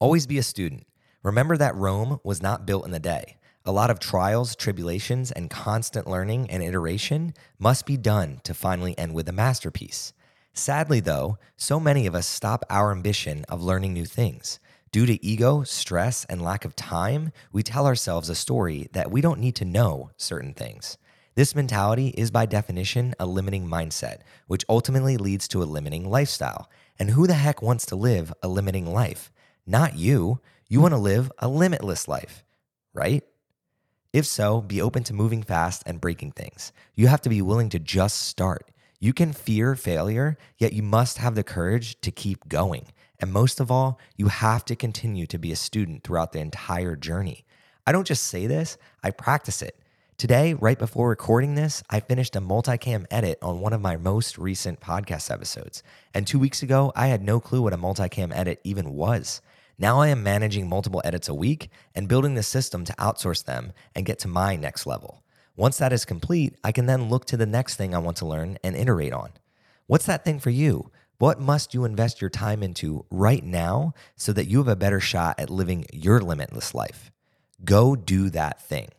Always be a student. Remember that Rome was not built in a day. A lot of trials, tribulations, and constant learning and iteration must be done to finally end with a masterpiece. Sadly, though, so many of us stop our ambition of learning new things. Due to ego, stress, and lack of time, we tell ourselves a story that we don't need to know certain things. This mentality is by definition a limiting mindset, which ultimately leads to a limiting lifestyle. And who the heck wants to live a limiting life? Not you. You hmm. want to live a limitless life, right? If so, be open to moving fast and breaking things. You have to be willing to just start. You can fear failure, yet you must have the courage to keep going. And most of all, you have to continue to be a student throughout the entire journey. I don't just say this, I practice it. Today, right before recording this, I finished a multicam edit on one of my most recent podcast episodes. And two weeks ago, I had no clue what a multicam edit even was. Now I am managing multiple edits a week and building the system to outsource them and get to my next level. Once that is complete, I can then look to the next thing I want to learn and iterate on. What's that thing for you? What must you invest your time into right now so that you have a better shot at living your limitless life? Go do that thing.